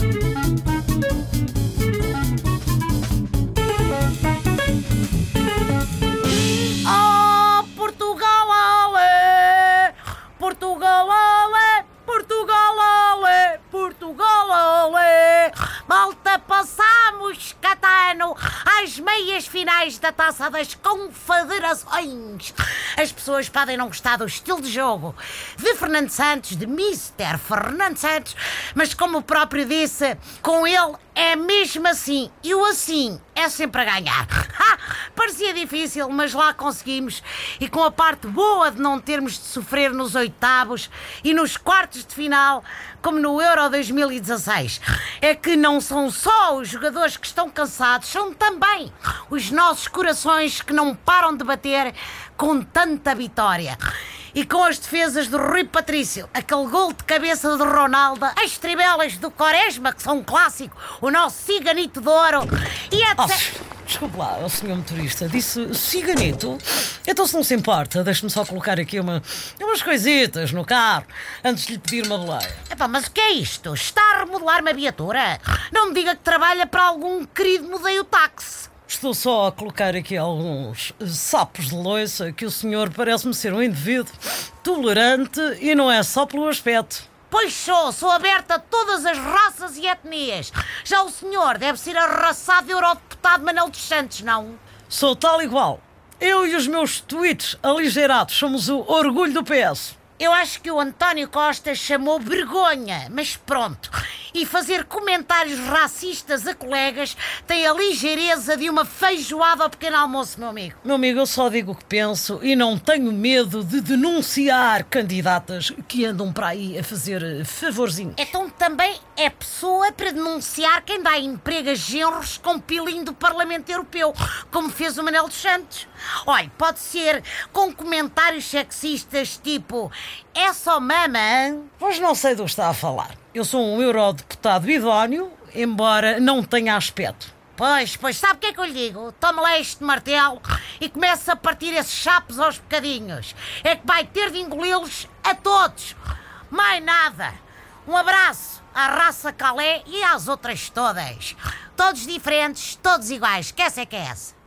Oh, Às meias finais da Taça das Confederações. As pessoas podem não gostar do estilo de jogo de Fernando Santos, de Mr. Fernando Santos, mas como o próprio disse, com ele é mesmo assim. E o assim é sempre a ganhar. Ha! Parecia difícil, mas lá conseguimos. E com a parte boa de não termos de sofrer nos oitavos e nos quartos de final, como no Euro 2016, é que não são só os jogadores que estão cansados, são também os nossos corações que não param de bater com tanta vitória. E com as defesas do Rui Patrício, aquele gol de cabeça do Ronaldo, as tribelas do Quaresma, que são um clássico, o nosso ciganito de ouro, e Oh, etc. desculpe lá, o senhor motorista disse ciganito. Então, se não se importa, deixe-me só colocar aqui uma, umas coisitas no carro antes de lhe pedir uma boleia. Epá, mas o que é isto? Está a remodelar uma viatura? Não me diga que trabalha para algum querido modeio táxi. Estou só a colocar aqui alguns sapos de loiça que o senhor parece-me ser um indivíduo tolerante e não é só pelo aspecto. Pois sou, sou aberta a todas as raças e etnias. Já o senhor deve ser arraçado eurodeputado Manel dos Santos, não? Sou tal igual. Eu e os meus tweets aligeirados somos o orgulho do PS. Eu acho que o António Costa chamou vergonha, mas pronto. E fazer comentários racistas a colegas tem a ligeireza de uma feijoada ao pequeno almoço, meu amigo. Meu amigo, eu só digo o que penso e não tenho medo de denunciar candidatas que andam para aí a fazer eh, favorzinhos. Então também é pessoa para denunciar quem dá emprego a genros com pilinho do Parlamento Europeu, como fez o Manel dos Santos. Olha, pode ser com comentários sexistas tipo é só mama, hein?" Pois não sei do que está a falar. Eu sou um eurodeputado idóneo, embora não tenha aspecto. Pois, pois, sabe o que é que eu lhe digo? Toma lá este martelo e começa a partir esses chapos aos bocadinhos. É que vai ter de engoli-los a todos. Mais nada. Um abraço à raça Calé e às outras todas. Todos diferentes, todos iguais. Que essa é que é essa?